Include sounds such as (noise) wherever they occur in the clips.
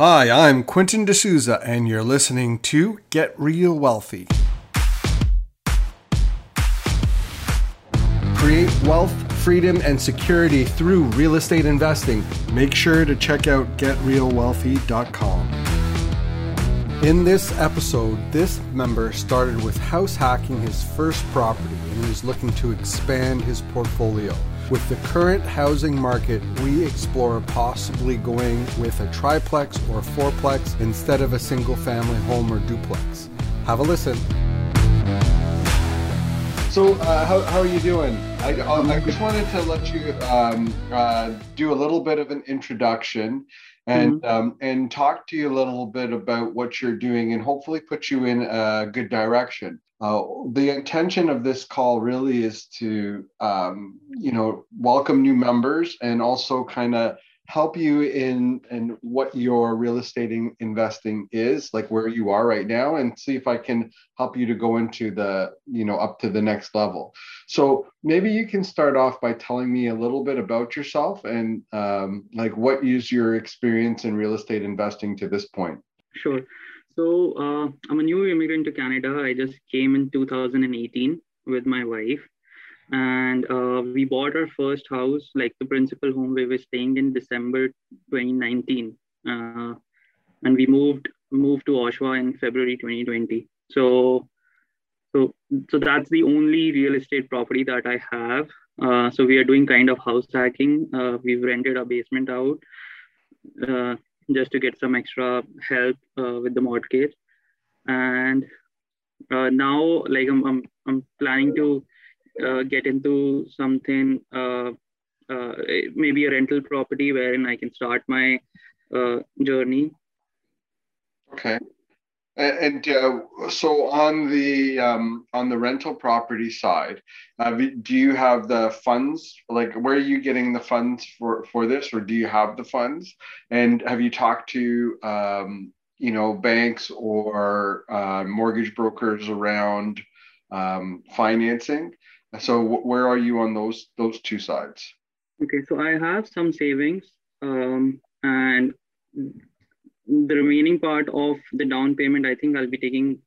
Hi, I'm Quentin D'Souza, and you're listening to Get Real Wealthy. Create wealth, freedom, and security through real estate investing. Make sure to check out getrealwealthy.com. In this episode, this member started with house hacking his first property and he was looking to expand his portfolio. With the current housing market, we explore possibly going with a triplex or fourplex instead of a single family home or duplex. Have a listen. So, uh, how, how are you doing? I, um, I just wanted to let you um, uh, do a little bit of an introduction and mm-hmm. um, and talk to you a little bit about what you're doing and hopefully put you in a good direction. Uh, the intention of this call really is to, um, you know, welcome new members and also kind of help you in in what your real estate investing is, like where you are right now, and see if I can help you to go into the, you know, up to the next level. So maybe you can start off by telling me a little bit about yourself and um, like what is your experience in real estate investing to this point. Sure. So uh, I'm a new immigrant to Canada. I just came in 2018 with my wife, and uh, we bought our first house, like the principal home we were staying in December 2019, uh, and we moved moved to Oshawa in February 2020. So, so so that's the only real estate property that I have. Uh, so we are doing kind of house hacking. Uh, we've rented a basement out. Uh, just to get some extra help uh, with the mortgage and uh, now like I'm, I'm, I'm planning to uh, get into something uh, uh, maybe a rental property wherein i can start my uh, journey. Okay and uh, so on the um, on the rental property side, uh, do you have the funds? Like, where are you getting the funds for for this, or do you have the funds? And have you talked to um, you know banks or uh, mortgage brokers around um, financing? So, where are you on those those two sides? Okay, so I have some savings, um, and the remaining part of the down payment, I think I'll be taking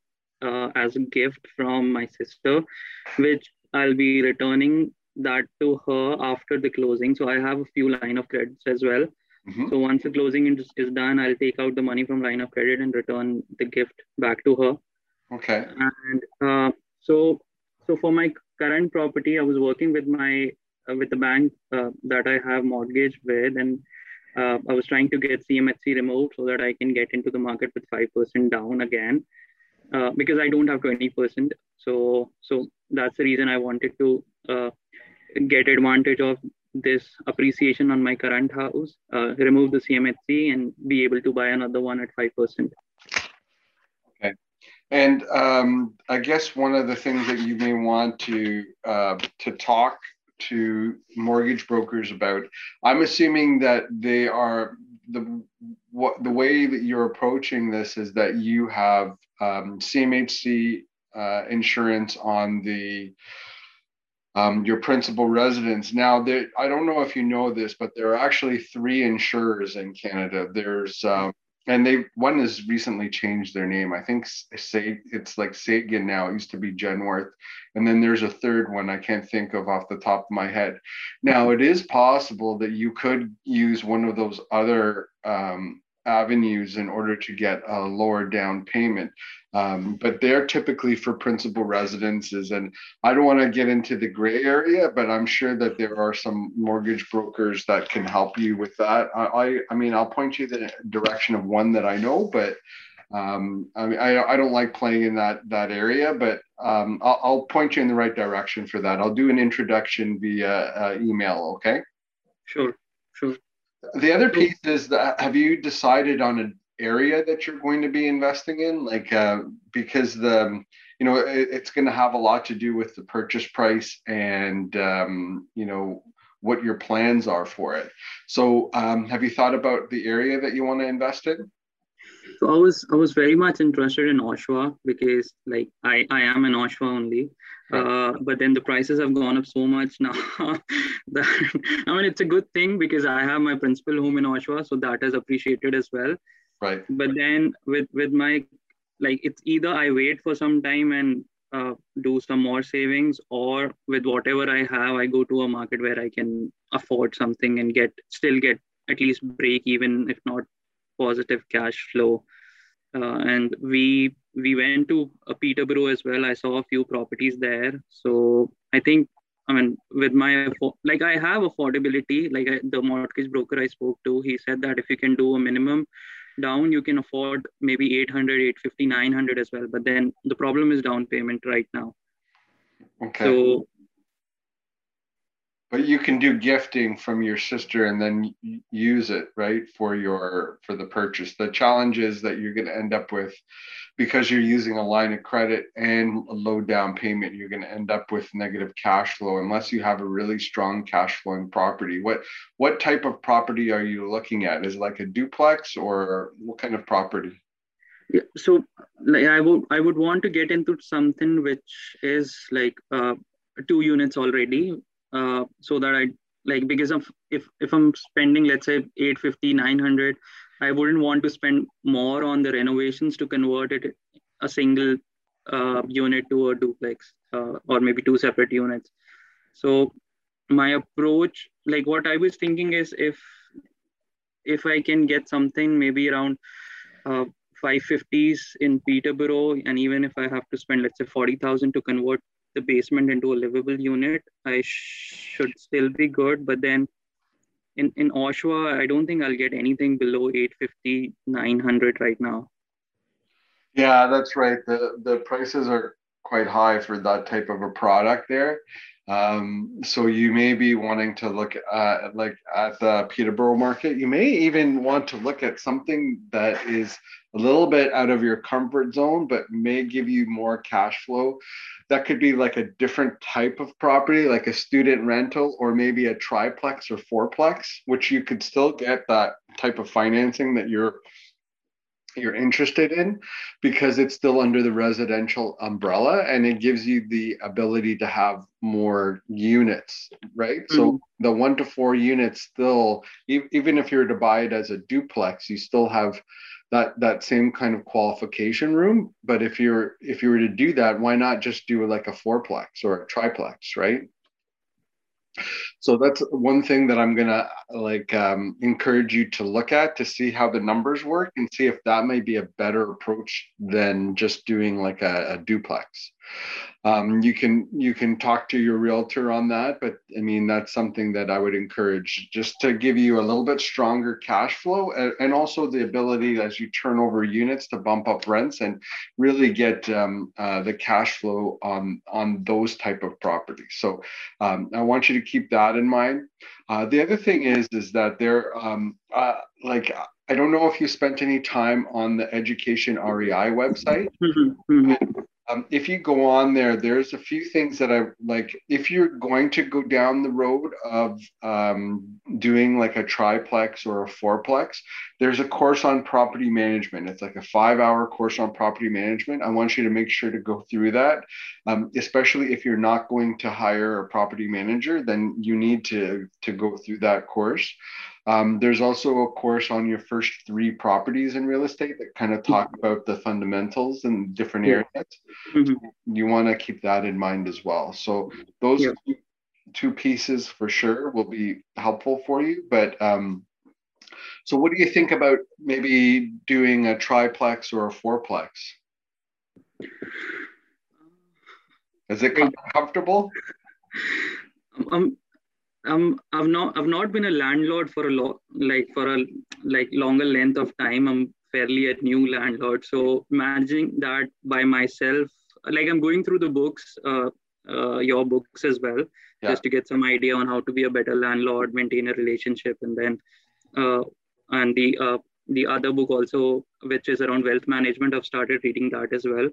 uh, as a gift from my sister, which I'll be returning that to her after the closing. So I have a few line of credits as well. Mm-hmm. So once the closing is, is done, I'll take out the money from line of credit and return the gift back to her. Okay. And uh, so, so for my current property, I was working with my uh, with the bank uh, that I have mortgage with, and uh, I was trying to get CMHC removed so that I can get into the market with 5% down again uh, because I don't have 20%. So, so that's the reason I wanted to uh, get advantage of this appreciation on my current house, uh, remove the CMHC and be able to buy another one at 5%. Okay. And um, I guess one of the things that you may want to uh, to talk to mortgage brokers about. I'm assuming that they are the what the way that you're approaching this is that you have um, CMHC uh, insurance on the um, your principal residence. Now, there, I don't know if you know this, but there are actually three insurers in Canada. There's um, and they one has recently changed their name. I think say it's like Sagen now. It used to be Genworth, and then there's a third one I can't think of off the top of my head. Now it is possible that you could use one of those other um, avenues in order to get a lower down payment. Um, but they're typically for principal residences. And I don't want to get into the gray area, but I'm sure that there are some mortgage brokers that can help you with that. I, I, I mean, I'll point you the direction of one that I know, but um, I mean, I, I don't like playing in that that area, but um, I'll, I'll, point you in the right direction for that. I'll do an introduction via uh, email. Okay. Sure. Sure. The other piece is that have you decided on an area that you're going to be investing in? Like, uh, because the, you know, it, it's going to have a lot to do with the purchase price and, um, you know, what your plans are for it. So, um, have you thought about the area that you want to invest in? So I was I was very much interested in Oshawa because like I I am in Oshawa only, uh, but then the prices have gone up so much now (laughs) that I mean it's a good thing because I have my principal home in Oshawa, so that has appreciated as well. Right. But then with with my like it's either I wait for some time and uh, do some more savings, or with whatever I have, I go to a market where I can afford something and get still get at least break even, if not positive cash flow. Uh, and we we went to a Peterborough as well. I saw a few properties there, so I think I mean, with my like I have affordability. Like I, the mortgage broker I spoke to, he said that if you can do a minimum down, you can afford maybe 800, 850, 900 as well. But then the problem is down payment right now. Okay. So but you can do gifting from your sister and then use it right for your for the purchase. The challenge is that you're going to end up with because you're using a line of credit and a low down payment you're going to end up with negative cash flow unless you have a really strong cash flowing property. What what type of property are you looking at? Is it like a duplex or what kind of property? Yeah, so like i would i would want to get into something which is like uh, two units already uh, so that I like because of if if I'm spending let's say 850 900 I wouldn't want to spend more on the renovations to convert it a single uh, unit to a duplex uh, or maybe two separate units. So my approach like what I was thinking is if if I can get something maybe around uh, 550s in Peterborough and even if I have to spend let's say 40,000 to convert the basement into a livable unit, I should still be good. But then in, in Oshawa, I don't think I'll get anything below 850, 900 right now. Yeah, that's right. The the prices are quite high for that type of a product there. Um, so you may be wanting to look at like at the Peterborough market. You may even want to look at something that is a little bit out of your comfort zone, but may give you more cash flow that could be like a different type of property, like a student rental or maybe a triplex or fourplex, which you could still get that type of financing that you're you're interested in because it's still under the residential umbrella and it gives you the ability to have more units right? Mm-hmm. so the one to four units still even if you were to buy it as a duplex you still have that that same kind of qualification room. But if you're if you were to do that why not just do like a fourplex or a triplex right so that's one thing that i'm gonna like um, encourage you to look at to see how the numbers work and see if that may be a better approach than just doing like a, a duplex um, you can you can talk to your realtor on that but i mean that's something that i would encourage just to give you a little bit stronger cash flow and, and also the ability as you turn over units to bump up rents and really get um, uh, the cash flow on on those type of properties. So um, i want you to keep that in mind. Uh, the other thing is is that there um, uh, like I don't know if you spent any time on the Education REI website. Um, if you go on there, there's a few things that I like. If you're going to go down the road of um, doing like a triplex or a fourplex, there's a course on property management. It's like a five hour course on property management. I want you to make sure to go through that, um, especially if you're not going to hire a property manager, then you need to, to go through that course. Um, there's also a course on your first three properties in real estate that kind of talk mm-hmm. about the fundamentals in different yeah. areas. Mm-hmm. You want to keep that in mind as well. So those yeah. two, two, pieces for sure will be helpful for you. But um, so what do you think about maybe doing a triplex or a fourplex? Is it comfortable? Um, um i've not i've not been a landlord for a lot like for a like longer length of time. I'm fairly a new landlord. So managing that by myself like i'm going through the books uh, uh your books as well yeah. just to get some idea on how to be a better landlord maintain a relationship and then uh and the uh the other book also which is around wealth management i've started reading that as well.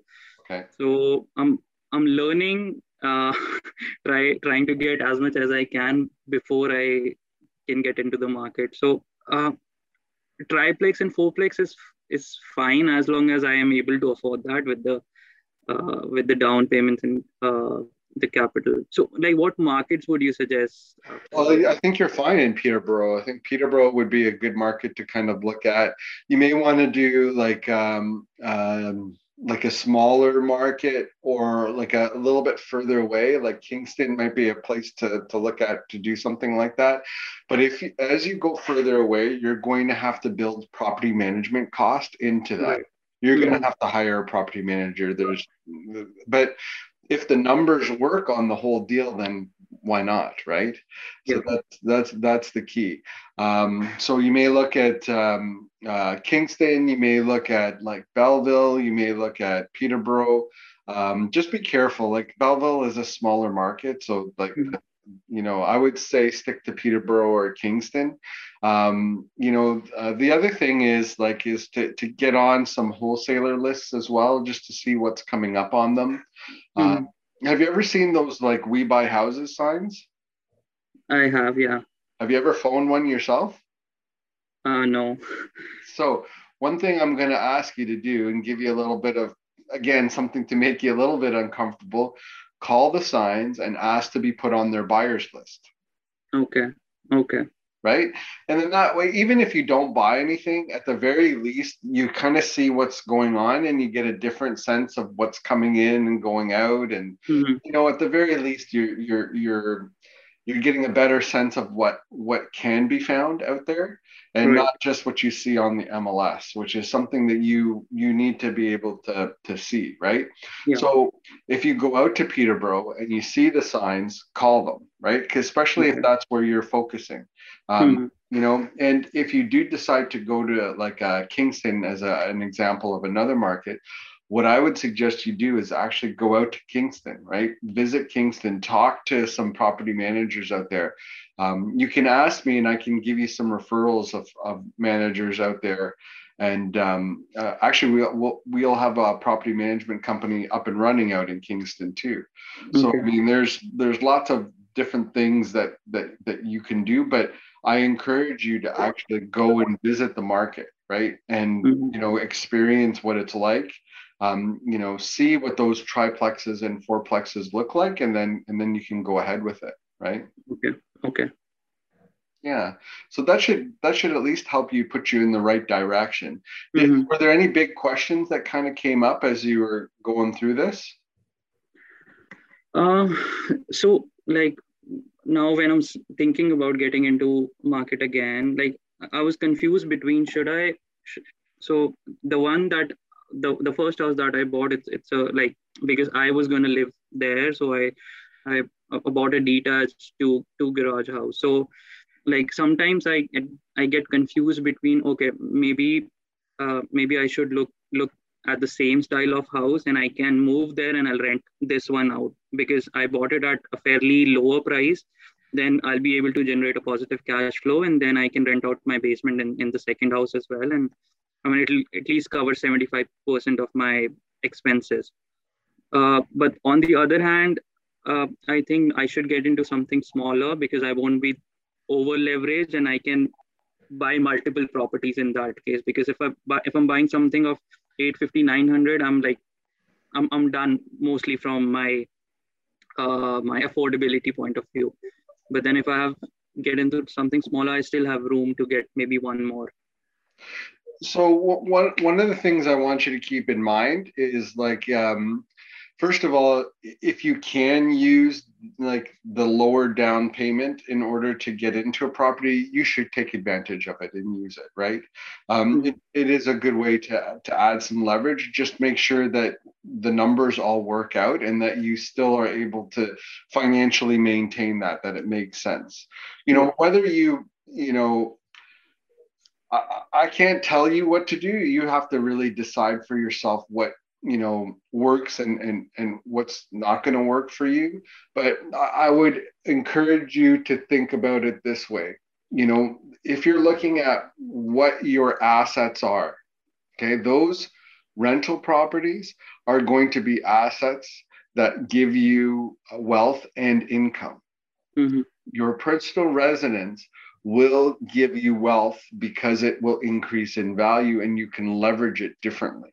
Okay. So i'm i'm learning uh, (laughs) try trying to get as much as I can before I can get into the market. So uh, triplex and fourplex is is fine as long as I am able to afford that with the uh, with the down payments and uh, the capital. So, like, what markets would you suggest? Well, I think you're fine in Peterborough. I think Peterborough would be a good market to kind of look at. You may want to do like um, um, like a smaller market or like a, a, little bit further away like kingston might be a place to, to look at to do something like that. But if you, as you go further away you're going to have to build property management cost into that. You're going to have to hire a property manager. There's but if the numbers work on the whole deal then why not right so yeah. that's that's that's the key um, so you may look at um, uh, kingston you may look at like belleville you may look at peterborough um, just be careful like belleville is a smaller market so like mm-hmm. you know i would say stick to peterborough or kingston um, you know uh, the other thing is like is to, to get on some wholesaler lists as well just to see what's coming up on them mm-hmm. uh, have you ever seen those like we buy houses signs? I have, yeah. Have you ever phoned one yourself? Uh no. So one thing I'm gonna ask you to do and give you a little bit of again something to make you a little bit uncomfortable, call the signs and ask to be put on their buyers list. Okay. Okay right? And then that way, even if you don't buy anything, at the very least, you kind of see what's going on and you get a different sense of what's coming in and going out. And mm-hmm. you know, at the very least, you're you're you're you're getting a better sense of what what can be found out there and right. not just what you see on the MLS, which is something that you you need to be able to to see, right? Yeah. So if you go out to Peterborough and you see the signs, call them, right? Because especially okay. if that's where you're focusing, um, mm-hmm. you know. And if you do decide to go to like uh, Kingston as a, an example of another market, what I would suggest you do is actually go out to Kingston, right? Visit Kingston, talk to some property managers out there. Um, you can ask me, and I can give you some referrals of, of managers out there. And um, uh, actually, we'll, we'll, we'll have a property management company up and running out in Kingston too. So I mean, there's there's lots of different things that that that you can do, but I encourage you to actually go and visit the market, right? And mm-hmm. you know, experience what it's like um, you know, see what those triplexes and fourplexes look like, and then and then you can go ahead with it, right? Okay. Okay. Yeah. So that should that should at least help you put you in the right direction. Mm-hmm. Were there any big questions that kind of came up as you were going through this? Um. So like now when I'm thinking about getting into market again, like I was confused between should I. so the one that the the first house that I bought, it's it's a like because I was gonna live there, so I I bought a detached two two garage house. So like sometimes I I get confused between okay maybe uh, maybe I should look look at the same style of house and I can move there and I'll rent this one out because I bought it at a fairly lower price. Then I'll be able to generate a positive cash flow and then I can rent out my basement in, in the second house as well. And I mean, it'll at least cover 75% of my expenses. Uh, but on the other hand, uh, I think I should get into something smaller because I won't be over leveraged and I can buy multiple properties in that case. Because if I if I'm buying something of 850, 900, I'm like, I'm, I'm done mostly from my uh, my affordability point of view. But then if I have get into something smaller, I still have room to get maybe one more so one one of the things I want you to keep in mind is like um, first of all, if you can use like the lower down payment in order to get into a property, you should take advantage of it and use it. Right? Um, mm-hmm. it, it is a good way to to add some leverage. Just make sure that the numbers all work out and that you still are able to financially maintain that that it makes sense. You know whether you you know I, I can't tell you what to do. You have to really decide for yourself what you know works and and and what's not going to work for you. But I would encourage you to think about it this way. You know, if you're looking at what your assets are, okay, those rental properties are going to be assets that give you wealth and income. Mm-hmm. Your principal residence will give you wealth because it will increase in value and you can leverage it differently.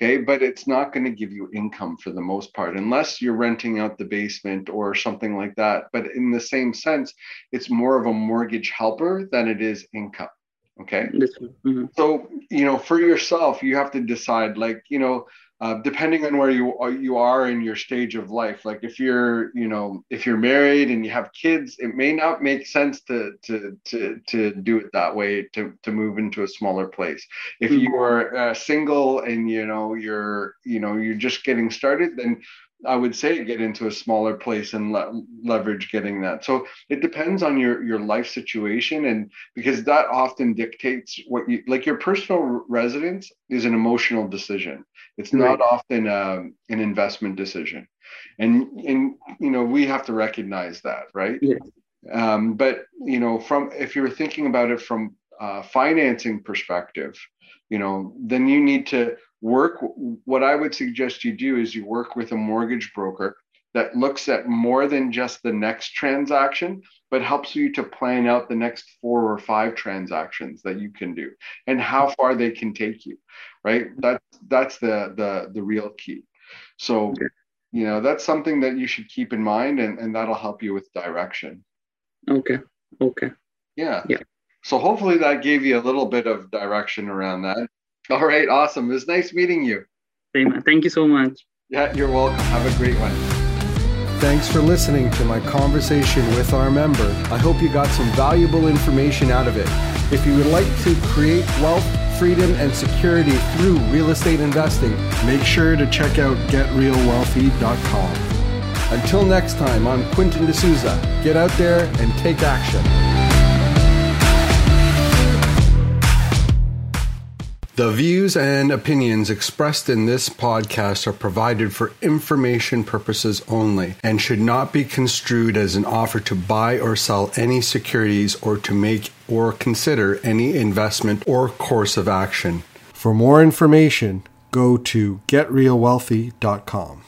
Okay. But it's not going to give you income for the most part, unless you're renting out the basement or something like that. But in the same sense, it's more of a mortgage helper than it is income. Okay. Mm-hmm. So, you know, for yourself, you have to decide like, you know, uh, depending on where you are, you are in your stage of life. Like if you're, you know, if you're married and you have kids, it may not make sense to to to to do it that way to to move into a smaller place. If mm-hmm. you are uh, single and you know you're you know you're just getting started, then I would say get into a smaller place and le- leverage getting that. So it depends on your your life situation, and because that often dictates what you like. Your personal residence is an emotional decision. It's not right. often um, an investment decision, and and you know we have to recognize that, right? Yeah. Um, but you know, from if you're thinking about it from a financing perspective, you know, then you need to work what i would suggest you do is you work with a mortgage broker that looks at more than just the next transaction but helps you to plan out the next four or five transactions that you can do and how far they can take you right? That's that's the the the real key. So you know that's something that you should keep in mind and, and that'll help you with direction. Okay okay. Yeah. Yeah. So hopefully that gave you a little bit of direction around that all right, awesome. It was nice meeting you. Same. Thank you so much. Yeah, you're welcome. Have a great one. Thanks for listening to my conversation with our member. I hope you got some valuable information out of it. If you would like to create wealth, freedom, and security through real estate investing, make sure to check out getrealwealthy.com. Until next time, I'm Quentin D'Souza. Get out there and take action. The views and opinions expressed in this podcast are provided for information purposes only and should not be construed as an offer to buy or sell any securities or to make or consider any investment or course of action. For more information, go to getrealwealthy.com.